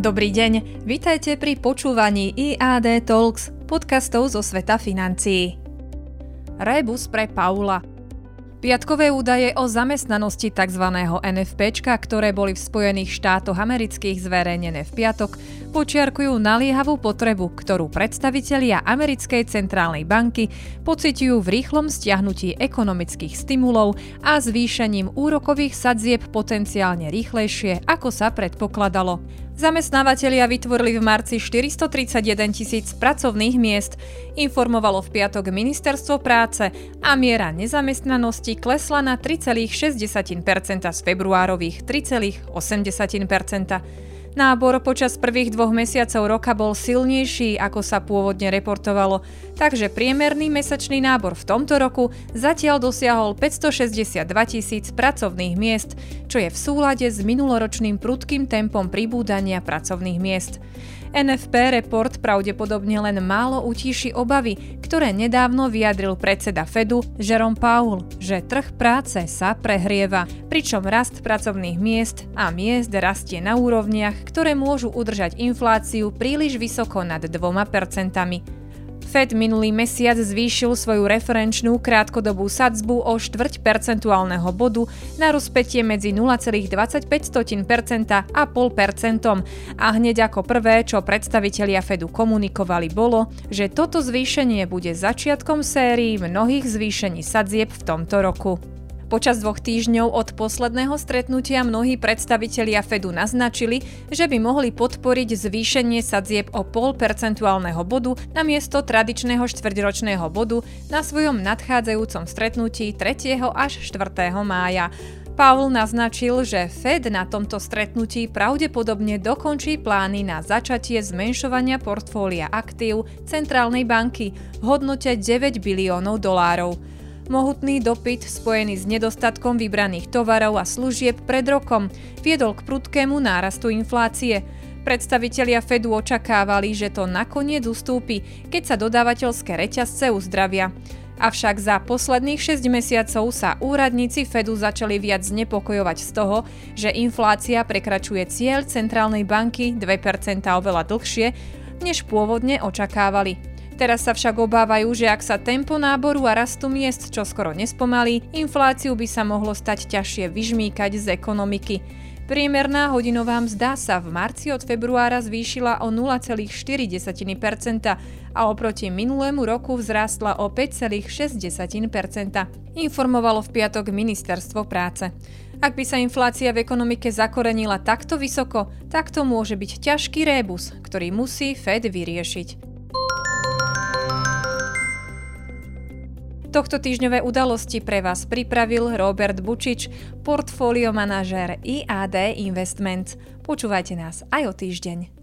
Dobrý deň, vitajte pri počúvaní IAD Talks, podcastov zo sveta financií. Rebus pre Paula – Piatkové údaje o zamestnanosti tzv. NFP, ktoré boli v Spojených štátoch amerických zverejnené v piatok, počiarkujú naliehavú potrebu, ktorú predstavitelia americkej centrálnej banky pociťujú v rýchlom stiahnutí ekonomických stimulov a zvýšením úrokových sadzieb potenciálne rýchlejšie, ako sa predpokladalo. Zamestnávateľia vytvorili v marci 431 tisíc pracovných miest, informovalo v piatok Ministerstvo práce a miera nezamestnanosti klesla na 3,6% z februárových 3,8%. Nábor počas prvých dvoch mesiacov roka bol silnejší, ako sa pôvodne reportovalo, takže priemerný mesačný nábor v tomto roku zatiaľ dosiahol 562 tisíc pracovných miest, čo je v súlade s minuloročným prudkým tempom pribúdania pracovných miest. NFP report pravdepodobne len málo utíši obavy, ktoré nedávno vyjadril predseda Fedu Jerome Powell, že trh práce sa prehrieva, pričom rast pracovných miest a miest rastie na úrovniach, ktoré môžu udržať infláciu príliš vysoko nad 2%. Fed minulý mesiac zvýšil svoju referenčnú krátkodobú sadzbu o štvrť percentuálneho bodu na rozpetie medzi 0,25% a 0,5%. A hneď ako prvé, čo predstavitelia Fedu komunikovali, bolo, že toto zvýšenie bude začiatkom sérii mnohých zvýšení sadzieb v tomto roku. Počas dvoch týždňov od posledného stretnutia mnohí predstavitelia Fedu naznačili, že by mohli podporiť zvýšenie sadzieb o pol percentuálneho bodu na miesto tradičného štvrťročného bodu na svojom nadchádzajúcom stretnutí 3. až 4. mája. Paul naznačil, že Fed na tomto stretnutí pravdepodobne dokončí plány na začatie zmenšovania portfólia aktív Centrálnej banky v hodnote 9 biliónov dolárov. Mohutný dopyt spojený s nedostatkom vybraných tovarov a služieb pred rokom viedol k prudkému nárastu inflácie. Predstavitelia Fedu očakávali, že to nakoniec ustúpi, keď sa dodávateľské reťazce uzdravia. Avšak za posledných 6 mesiacov sa úradníci Fedu začali viac znepokojovať z toho, že inflácia prekračuje cieľ centrálnej banky 2% oveľa dlhšie, než pôvodne očakávali. Teraz sa však obávajú, že ak sa tempo náboru a rastu miest čo skoro nespomalí, infláciu by sa mohlo stať ťažšie vyžmýkať z ekonomiky. Priemerná hodinová mzda sa v marci od februára zvýšila o 0,4% a oproti minulému roku vzrástla o 5,6%, informovalo v piatok Ministerstvo práce. Ak by sa inflácia v ekonomike zakorenila takto vysoko, tak to môže byť ťažký rébus, ktorý musí Fed vyriešiť. Tohto týždňové udalosti pre vás pripravil Robert Bučič, portfólio manažér IAD Investment. Počúvajte nás aj o týždeň.